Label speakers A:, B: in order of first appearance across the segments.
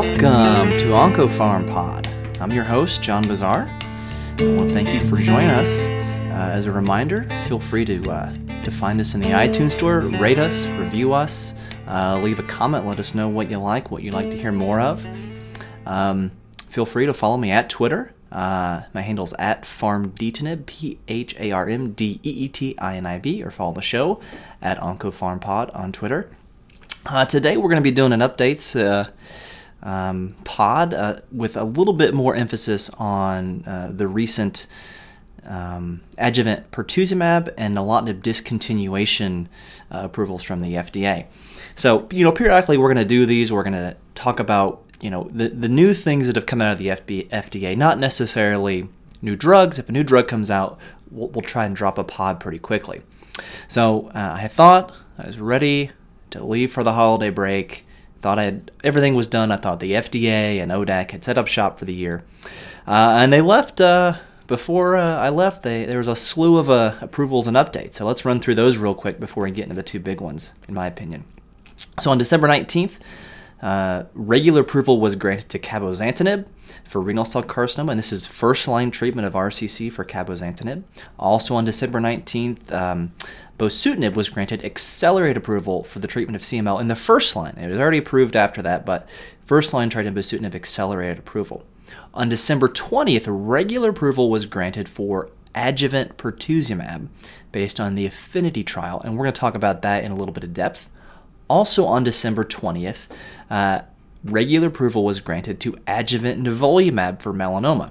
A: Welcome to OncoPharm Pod. I'm your host, John Bossaer. I want to thank you for joining us. Uh, as a reminder, feel free to uh, to find us in the iTunes Store, rate us, review us, uh, leave a comment, let us know what you like, what you'd like to hear more of. Um, feel free to follow me at Twitter. Uh, my handle's at PharmDeetinib, P H A R M D E E T I N I B, or follow the show at OncoPharmPod on Twitter. Uh, today we're going to be doing an updates uh, um, pod uh, with a little bit more emphasis on uh, the recent um, adjuvant pertuzumab and nilotinib discontinuation uh, approvals from the FDA. So, you know, periodically we're going to do these. We're going to talk about, you know, the, the new things that have come out of the FB, FDA, not necessarily new drugs. If a new drug comes out, we'll, we'll try and drop a pod pretty quickly. So uh, I thought I was ready to leave for the holiday break. Thought I had everything was done. I thought the FDA and ODAC had set up shop for the year, uh, and they left uh, before uh, I left. They, there was a slew of uh, approvals and updates. So let's run through those real quick before we get into the two big ones, in my opinion. So on December nineteenth. Uh, regular approval was granted to cabozantinib for renal cell carcinoma, and this is first line treatment of RCC for cabozantinib. Also on December 19th, um, bosutinib was granted accelerated approval for the treatment of CML in the first line. It was already approved after that, but first line treatment bosutinib accelerated approval. On December 20th, regular approval was granted for adjuvant pertuzumab based on the APHINITY trial, and we're going to talk about that in a little bit of depth. Also on December 20th, uh, regular approval was granted to adjuvant nivolumab for melanoma.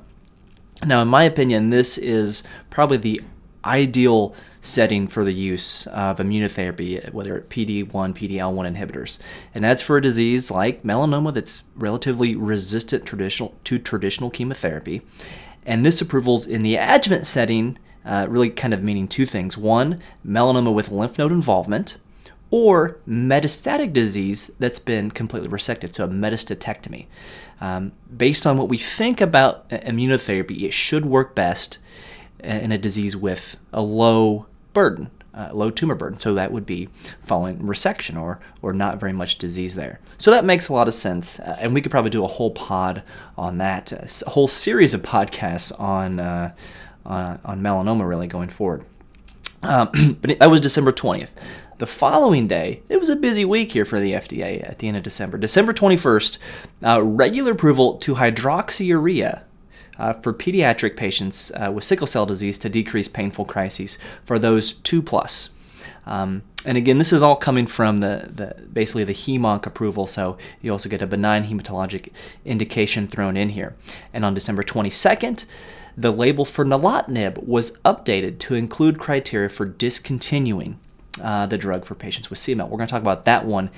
A: Now, in my opinion, this is probably the ideal setting for the use of immunotherapy, whether it PD1, PD-L1 inhibitors, and that's for a disease like melanoma that's relatively resistant traditional to traditional chemotherapy. And this approval's in the adjuvant setting, uh, really kind of meaning two things: one, melanoma with lymph node involvement, or metastatic disease that's been completely resected, so a metastatectomy. Um, based on what we think about immunotherapy, it should work best in a disease with a low burden, uh, low tumor burden. So that would be following resection or or not very much disease there. So that makes a lot of sense, uh, and we could probably do a whole pod on that, uh, a whole series of podcasts on uh, on melanoma really going forward. Um, but that was December twentieth. The following day, it was a busy week here for the FDA at the end of December. December 21st, uh, regular approval to hydroxyurea uh, for pediatric patients uh, with sickle cell disease to decrease painful crises for those two plus. Um, and again, this is all coming from the, the basically the HEMONC approval, so you also get a benign hematologic indication thrown in here. And on December 22nd, the label for nilotinib was updated to include criteria for discontinuing uh, the drug for patients with CML. We're going to talk about that one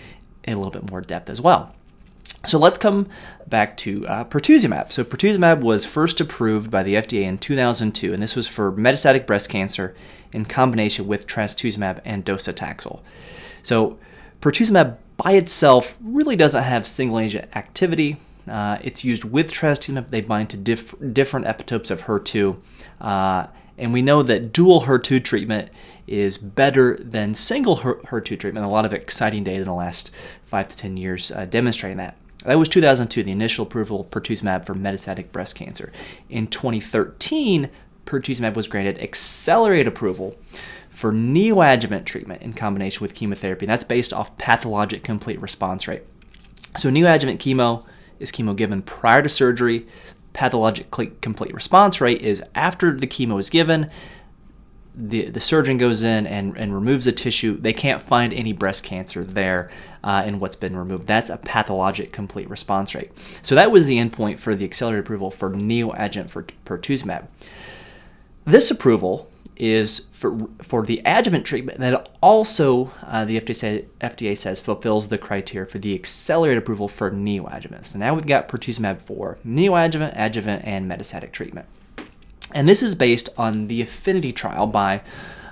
A: in a little bit more depth as well. So let's come back to uh, pertuzumab. So pertuzumab was first approved by the FDA in 2002, and this was for metastatic breast cancer in combination with trastuzumab and docetaxel. So pertuzumab by itself really doesn't have single agent activity. Uh, it's used with trastuzumab. They bind to diff- different epitopes of HER2. Uh, and we know that dual HER2 treatment is better than single HER2 treatment. A lot of exciting data in the last five to 10 years uh, demonstrating that. That was 2002, the initial approval of pertuzumab for metastatic breast cancer. In 2013, pertuzumab was granted accelerated approval for neoadjuvant treatment in combination with chemotherapy. And that's based off pathologic complete response rate. So neoadjuvant chemo is chemo given prior to surgery pathologic complete response rate is after the chemo is given, the, the surgeon goes in and, and removes the tissue. They can't find any breast cancer there uh, in what's been removed. That's a pathologic complete response rate. So that was the endpoint for the accelerated approval for neoadjuvant for pertuzumab. This approval is for for the adjuvant treatment that also uh, the FDA, say, FDA says fulfills the criteria for the accelerated approval for neoadjuvant. So now we've got pertuzumab for neoadjuvant, adjuvant, and metastatic treatment. And this is based on the APHINITY trial by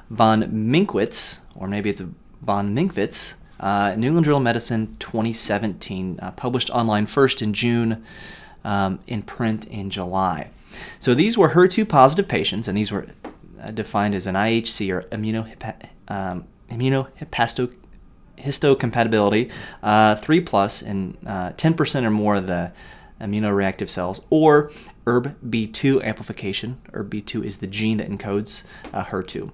A: von Minckwitz, or maybe it's von Minckwitz, uh, New England Journal of Medicine 2017, uh, published online first in June, um, in print in July. So these were HER2 positive patients, and these were defined as an IHC or immunohipa- um, immunohistochemia histocompatibility, uh, 3 plus, and uh, 10% or more of the immunoreactive cells, or ERB-B2 amplification. ERB-B2 is the gene that encodes uh, HER2.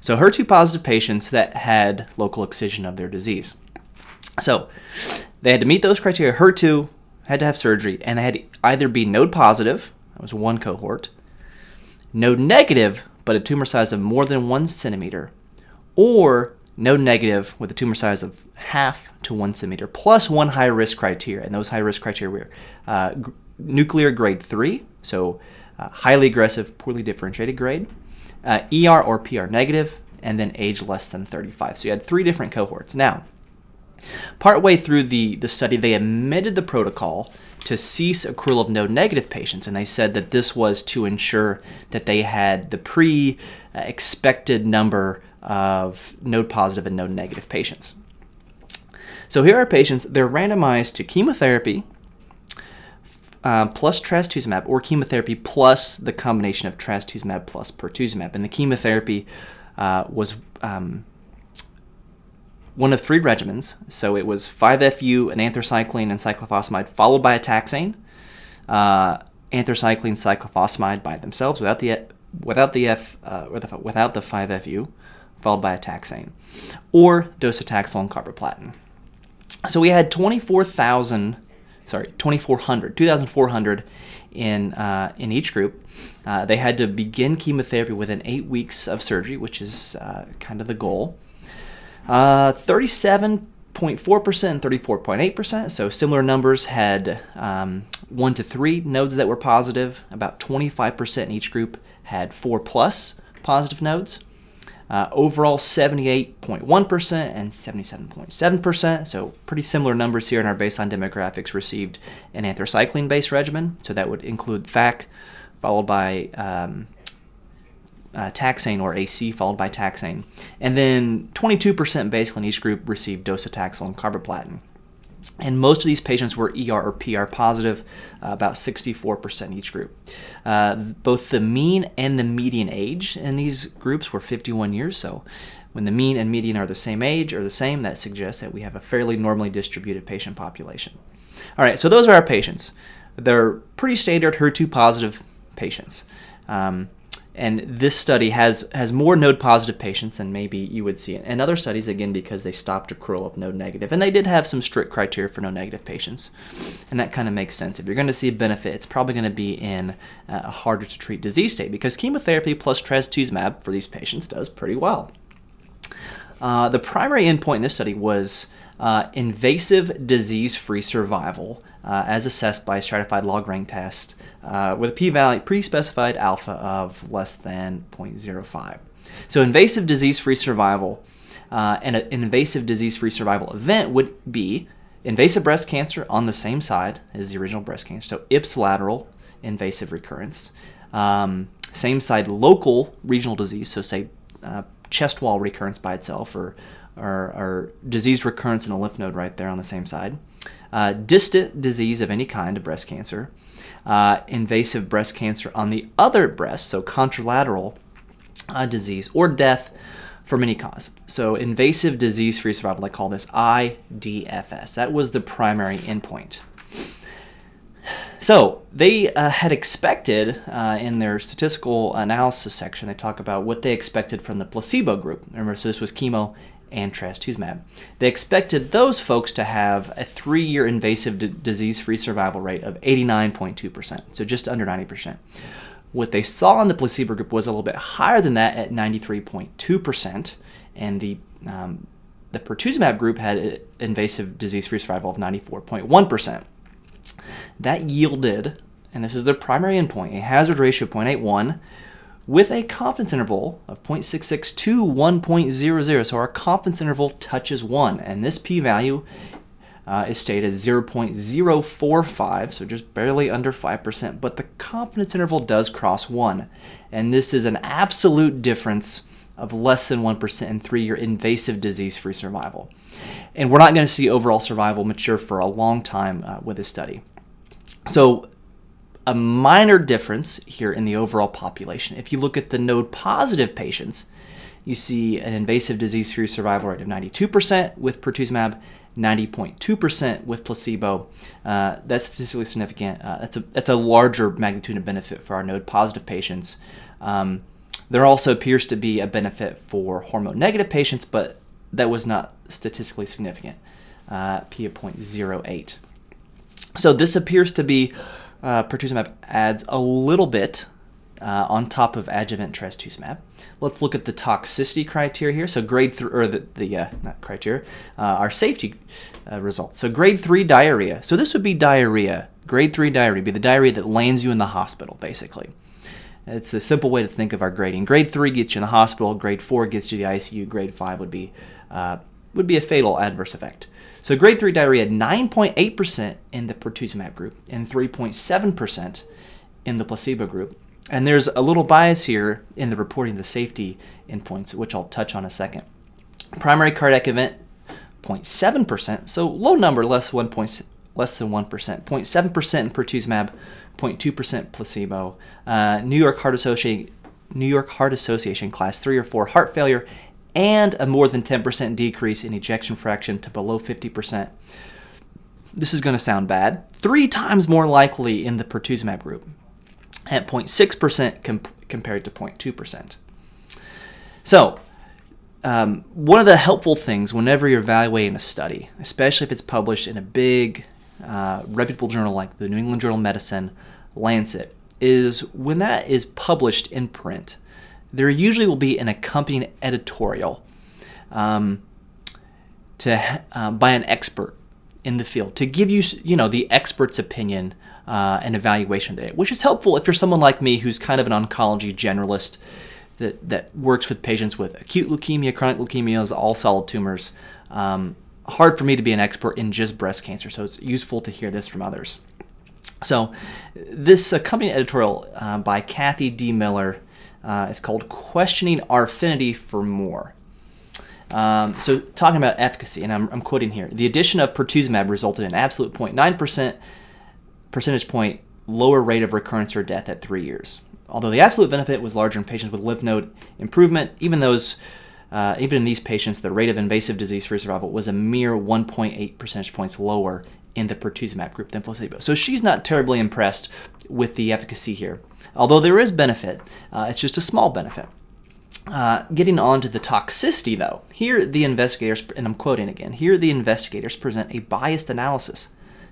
A: So HER2 positive patients that had local excision of their disease. So they had to meet those criteria. HER2 had to have surgery, and they had to either be node positive, that was one cohort, node negative, but a tumor size of more than one centimeter, or no negative with a tumor size of half to one centimeter, plus one high risk criteria. And those high risk criteria were uh, g- nuclear grade three, so uh, highly aggressive, poorly differentiated grade, uh, ER or PR negative, and then age less than 35. So you had three different cohorts. Now, partway through the, the study, they amended the protocol to cease accrual of node negative patients, and they said that this was to ensure that they had the pre expected number of node positive and node negative patients. So here are patients, they're randomized to chemotherapy uh, plus trastuzumab or chemotherapy plus the combination of trastuzumab plus pertuzumab. And the chemotherapy uh, was um, one of three regimens. So it was 5FU, an anthracycline, and cyclophosphamide, followed by a taxane. Uh, anthracycline, cyclophosphamide by themselves without the without the F uh, without the 5FU, followed by a taxane, or docetaxel and carboplatin. So we had 24,000, sorry, 2,400, 2,400 in uh, in each group. Uh, they had to begin chemotherapy within eight weeks of surgery, which is uh, kind of the goal. 37.4% uh, and 34.8%, so similar numbers, had um, one to three nodes that were positive. About 25% in each group had four plus positive nodes. Uh, overall, 78.1% and 77.7%. So, pretty similar numbers here in our baseline demographics received an anthracycline based regimen. So, that would include FAC, followed by um, uh, taxane or AC followed by taxane. And then 22% basically in each group received docetaxel and carboplatin. And most of these patients were ER or PR positive, uh, about 64% each group. Uh, both the mean and the median age in these groups were 51 years. So, when the mean and median are the same age or the same, that suggests that we have a fairly normally distributed patient population. All right, so those are our patients. They're pretty standard HER2 positive patients. Um, and this study has has more node positive patients than maybe you would see. In other studies again because they stopped accrual of node negative. And they did have some strict criteria for node negative patients. And that kind of makes sense. If you're going to see a benefit it's probably going to be in a harder to treat disease state because chemotherapy plus trastuzumab for these patients does pretty well. Uh, the primary endpoint in this study was uh, invasive disease-free survival uh, as assessed by a stratified log rank test uh, with a p-value pre-specified alpha of less than 0.05. So invasive disease-free survival uh, and an invasive disease-free survival event would be invasive breast cancer on the same side as the original breast cancer, so ipsilateral invasive recurrence. Um, same side local regional disease, so say uh, chest wall recurrence by itself or, or, or disease recurrence in a lymph node right there on the same side. Uh, distant disease of any kind of breast cancer, uh, invasive breast cancer on the other breast, so contralateral uh, disease, or death from any cause. So, invasive disease free survival, I call this IDFS. That was the primary endpoint. So, they uh, had expected uh, in their statistical analysis section, they talk about what they expected from the placebo group. Remember, so this was chemo and trastuzumab. They expected those folks to have a three year invasive d- disease free survival rate of 89.2%, so just under 90%. What they saw in the placebo group was a little bit higher than that at 93.2%, and the um, the pertuzumab group had invasive disease-free survival of 94.1%. That yielded, and this is the primary endpoint, a hazard ratio of 0.81 with a confidence interval of 0.66 to 1.00. So our confidence interval touches 1, and this p-value uh, is stated as 0.045, so just barely under 5%, but the confidence interval does cross 1, and this is an absolute difference of less than 1% in three year invasive disease free survival. And we're not going to see overall survival mature for a long time uh, with this study. So, a minor difference here in the overall population. If you look at the node positive patients, you see an invasive disease-free survival rate of 92% with pertuzumab, 90.2% with placebo. Uh, that's statistically significant. Uh, that's a that's a larger magnitude of benefit for our node-positive patients. Um, there also appears to be a benefit for hormone-negative patients, but that was not statistically significant. Uh, p of 0.08. So this appears to be uh, pertuzumab adds a little bit uh, on top of adjuvant trastuzumab. Let's look at the toxicity criteria here. So grade three, or the, the uh, not criteria, uh, our safety uh, results. So grade three diarrhea. So this would be diarrhea. Grade three diarrhea be the diarrhea that lands you in the hospital, basically. It's a simple way to think of our grading. Grade three gets you in the hospital. Grade four gets you the ICU. Grade five would be uh, would be a fatal adverse effect. So grade 3 diarrhea, 9.8% in the pertuzumab group and 3.7% in the placebo group. And there's a little bias here in the reporting of the safety endpoints, which I'll touch on a second. Primary cardiac event, 0.7%, so low number, less, 1 point, less than 1%. 0.7% in pertuzumab, 0.2% placebo. Uh, New York Heart Association New York Heart Association class 3 or 4 heart failure and a more than 10% decrease in ejection fraction to below 50%. This is going to sound bad. Three times more likely in the pertuzumab group, at 0.6% comp- compared to 0.2%. So, um, one of the helpful things whenever you're evaluating a study, especially if it's published in a big, uh, reputable journal like the New England Journal of Medicine, Lancet, is when that is published in print, there usually will be an accompanying editorial um, to uh, by an expert in the field to give you you know the expert's opinion uh, and evaluation it, which is helpful if you're someone like me who's kind of an oncology generalist that that works with patients with acute leukemia, chronic leukemias, all solid tumors. Um, hard for me to be an expert in just breast cancer, so it's useful to hear this from others. So, this accompanying editorial uh, by Kathy D. Miller uh, it's called Questioning Our Affinity for More. Um, so, talking about efficacy, and I'm, I'm, quoting here the addition of pertuzumab resulted in an absolute 0.9% percentage point lower rate of recurrence or death at three years. Although the absolute benefit was larger in patients with lymph node improvement, even those uh, even in these patients, the rate of invasive disease-free survival was a mere 1.8 percentage points lower in the pertuzumab group than placebo. So she's not terribly impressed with the efficacy here. Although there is benefit, uh, it's just a small benefit. Uh, getting on to the toxicity, though, here the investigators, and I'm quoting again, here the investigators present a biased analysis.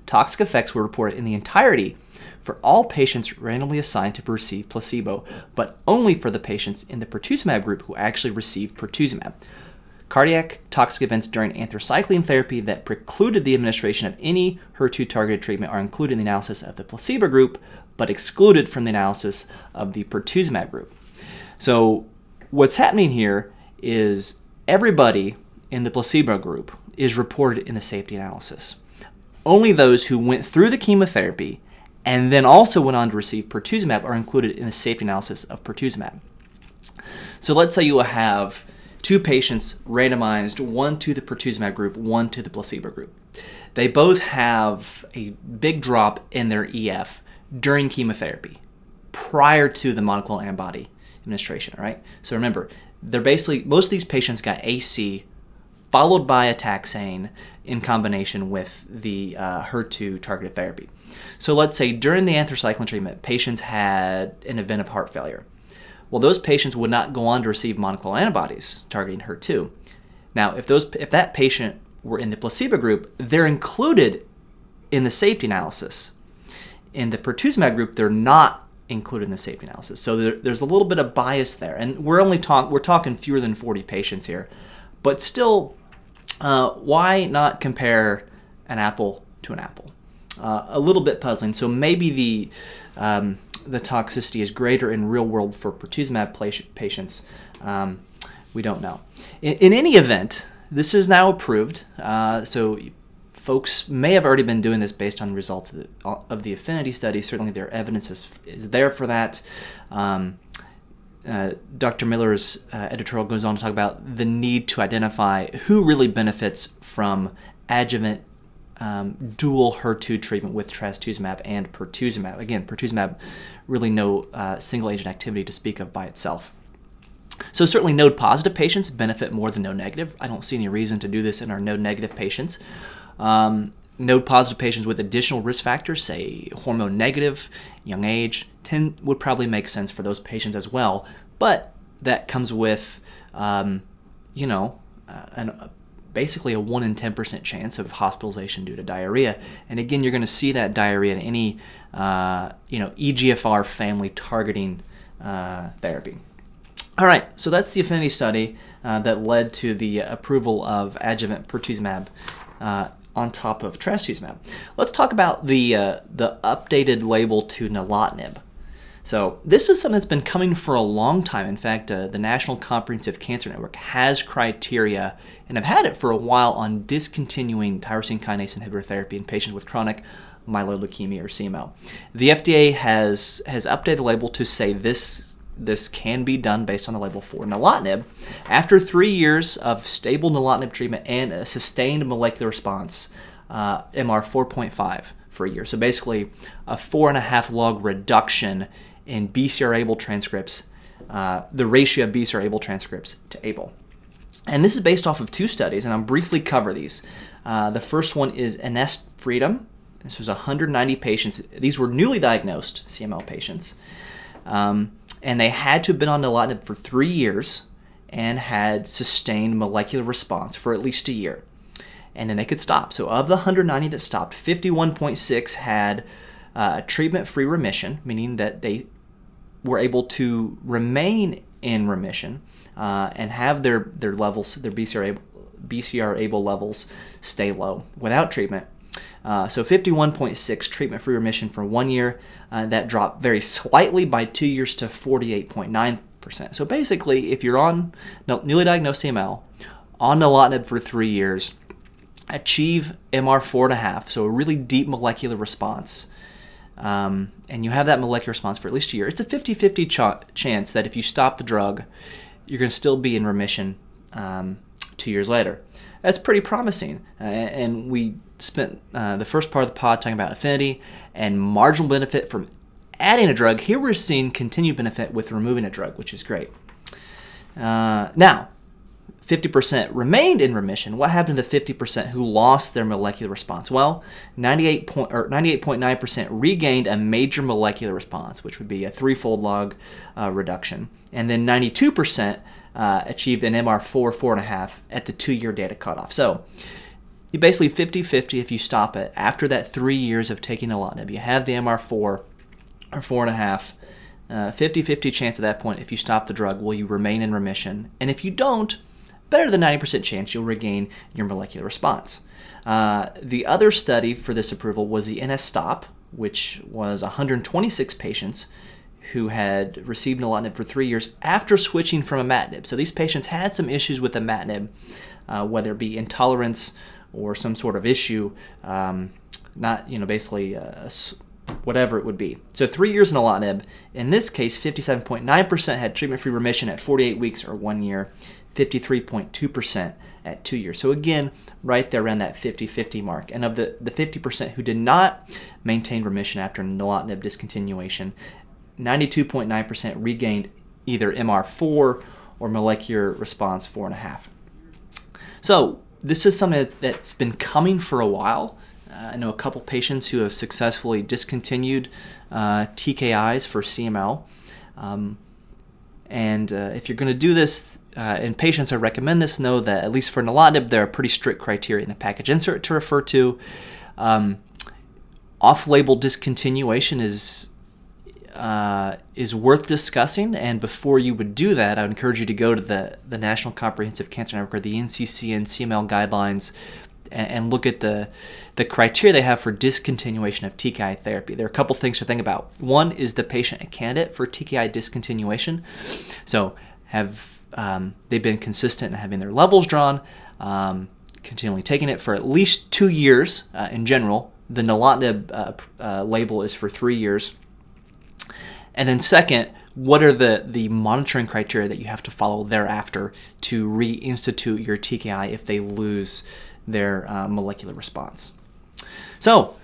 A: Toxic effects were reported in the entirety for all patients randomly assigned to receive placebo, but only for the patients in the pertuzumab group who actually received pertuzumab. Cardiac toxic events during anthracycline therapy that precluded the administration of any HER2 targeted treatment are included in the analysis of the placebo group, but excluded from the analysis of the pertuzumab group. So, what's happening here is everybody in the placebo group is reported in the safety analysis. Only those who went through the chemotherapy and then also went on to receive pertuzumab are included in the safety analysis of pertuzumab. So let's say you have two patients randomized, one to the pertuzumab group, one to the placebo group. They both have a big drop in their EF during chemotherapy, prior to the monoclonal antibody administration, right? So remember, they're basically, most of these patients got AC followed by a taxane in combination with the uh, HER2 targeted therapy. So let's say during the anthracycline treatment, patients had an event of heart failure. Well, those patients would not go on to receive monoclonal antibodies targeting HER2. Now, if those if that patient were in the placebo group, they're included in the safety analysis. In the pertuzumab group, they're not included in the safety analysis. So there, there's a little bit of bias there, and we're only talk we're talking fewer than 40 patients here, but still uh, why not compare an apple to an apple? Uh, a little bit puzzling. So maybe the um, the toxicity is greater in real world for pertuzumab patients. Um, we don't know. In, in, any event, this is now approved. Uh, so folks may have already been doing this based on results of the, of the APHINITY study. Certainly, their evidence is, is there for that. Um, uh, Dr. Miller's uh, editorial goes on to talk about the need to identify who really benefits from adjuvant um, dual HER2 treatment with trastuzumab and pertuzumab. Again, pertuzumab really no uh, single agent activity to speak of by itself. So certainly node positive patients benefit more than node negative. I don't see any reason to do this in our node negative patients. Um, node positive patients with additional risk factors, say hormone negative, young age, tend, would probably make sense for those patients as well. But that comes with, um, you know, uh, an, basically a 1 in 10% chance of hospitalization due to diarrhea. And again, you're going to see that diarrhea in any, uh, you know, EGFR family targeting uh, therapy. All right, so that's the APHINITY study uh, that led to the approval of adjuvant pertuzumab uh, on top of trastuzumab. Let's talk about the uh, the updated label to nilotinib. So this is something that's been coming for a long time. In fact, uh, the National Comprehensive Cancer Network has criteria, and have had it for a while, on discontinuing tyrosine kinase inhibitor therapy in patients with chronic myeloid leukemia or CML. The FDA has has updated the label to say this this can be done based on the label for nilotinib. After three years of stable nilotinib treatment and a sustained molecular response, uh, MR 4.5 for a year. So basically, a four and a half log reduction in BCR-ABL transcripts, uh, the ratio of BCR-ABL transcripts to ABL. And this is based off of two studies, and I'll briefly cover these. Uh, the first one is ENESTfreedom. This was 190 patients. These were newly diagnosed CML patients. Um, and they had to have been on nilotinib for three years and had sustained molecular response for at least a year. And then they could stop. So, of the 190 that stopped, 51.6 had uh, treatment free remission, meaning that they were able to remain in remission uh, and have their, their levels, their BCR, BCR ABL levels stay low without treatment. Uh, so 51.6 treatment free remission for one year. Uh, that dropped very slightly by two years to 48.9%. So basically, if you're on newly diagnosed CML, on nilotinib for three years, achieve MR four and a half, so a really deep molecular response, um, and you have that molecular response for at least a year, it's a 50 50 ch- chance that if you stop the drug, you're going to still be in remission um, two years later. That's pretty promising. Uh, and we spent uh, the first part of the pod talking about APHINITY and marginal benefit from adding a drug. Here we're seeing continued benefit with removing a drug, which is great. Uh, now, 50% remained in remission. What happened to the 50% who lost their molecular response? Well, 98 point, or 98.9% regained a major molecular response, which would be a threefold log uh, reduction. And then 92% uh, achieved an MR4, 4.5 at the two year data cutoff. So, you basically 50 50 if you stop it after that three years of taking nilotinib. You have the MR4 or 4.5. 50 uh, 50 chance at that point, if you stop the drug, will you remain in remission? And if you don't, better than 90% chance you'll regain your molecular response. Uh, the other study for this approval was the ENESTop, which was 126 patients who had received nilotinib for three years after switching from imatinib. So these patients had some issues with imatinib, uh, whether it be intolerance or some sort of issue, um, not you know basically uh, whatever it would be. So three years in nilotinib. In this case, 57.9% had treatment-free remission at 48 weeks or one year. 53.2% at two years. So again, right there around that 50-50 mark. And of the, the 50% who did not maintain remission after nilotinib discontinuation, 92.9% regained either MR4 or molecular response 4.5. So this is something that's been coming for a while. Uh, I know a couple patients who have successfully discontinued uh, TKIs for CML. Um, and uh, if you're going to do this uh, in patients, I recommend this. Know that at least for nilotinib, there are pretty strict criteria in the package insert to refer to. Um, off-label discontinuation is uh, is worth discussing. And before you would do that, I would encourage you to go to the, the National Comprehensive Cancer Network or the NCCN CML guidelines and, and, look at the, the criteria they have for discontinuation of TKI therapy. There are a couple things to think about. One is the patient a candidate for TKI discontinuation. So, have um, they been consistent in having their levels drawn? Um, continually taking it for at least two years uh, in general. The nilotinib uh, uh, label is for three years. And then second, what are the, the monitoring criteria that you have to follow thereafter to reinstitute your TKI if they lose their uh, molecular response. So,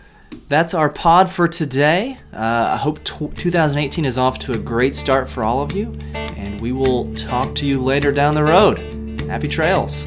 A: that's our pod for today. Uh, I hope t- 2018 is off to a great start for all of you, and we will talk to you later down the road. Happy trails!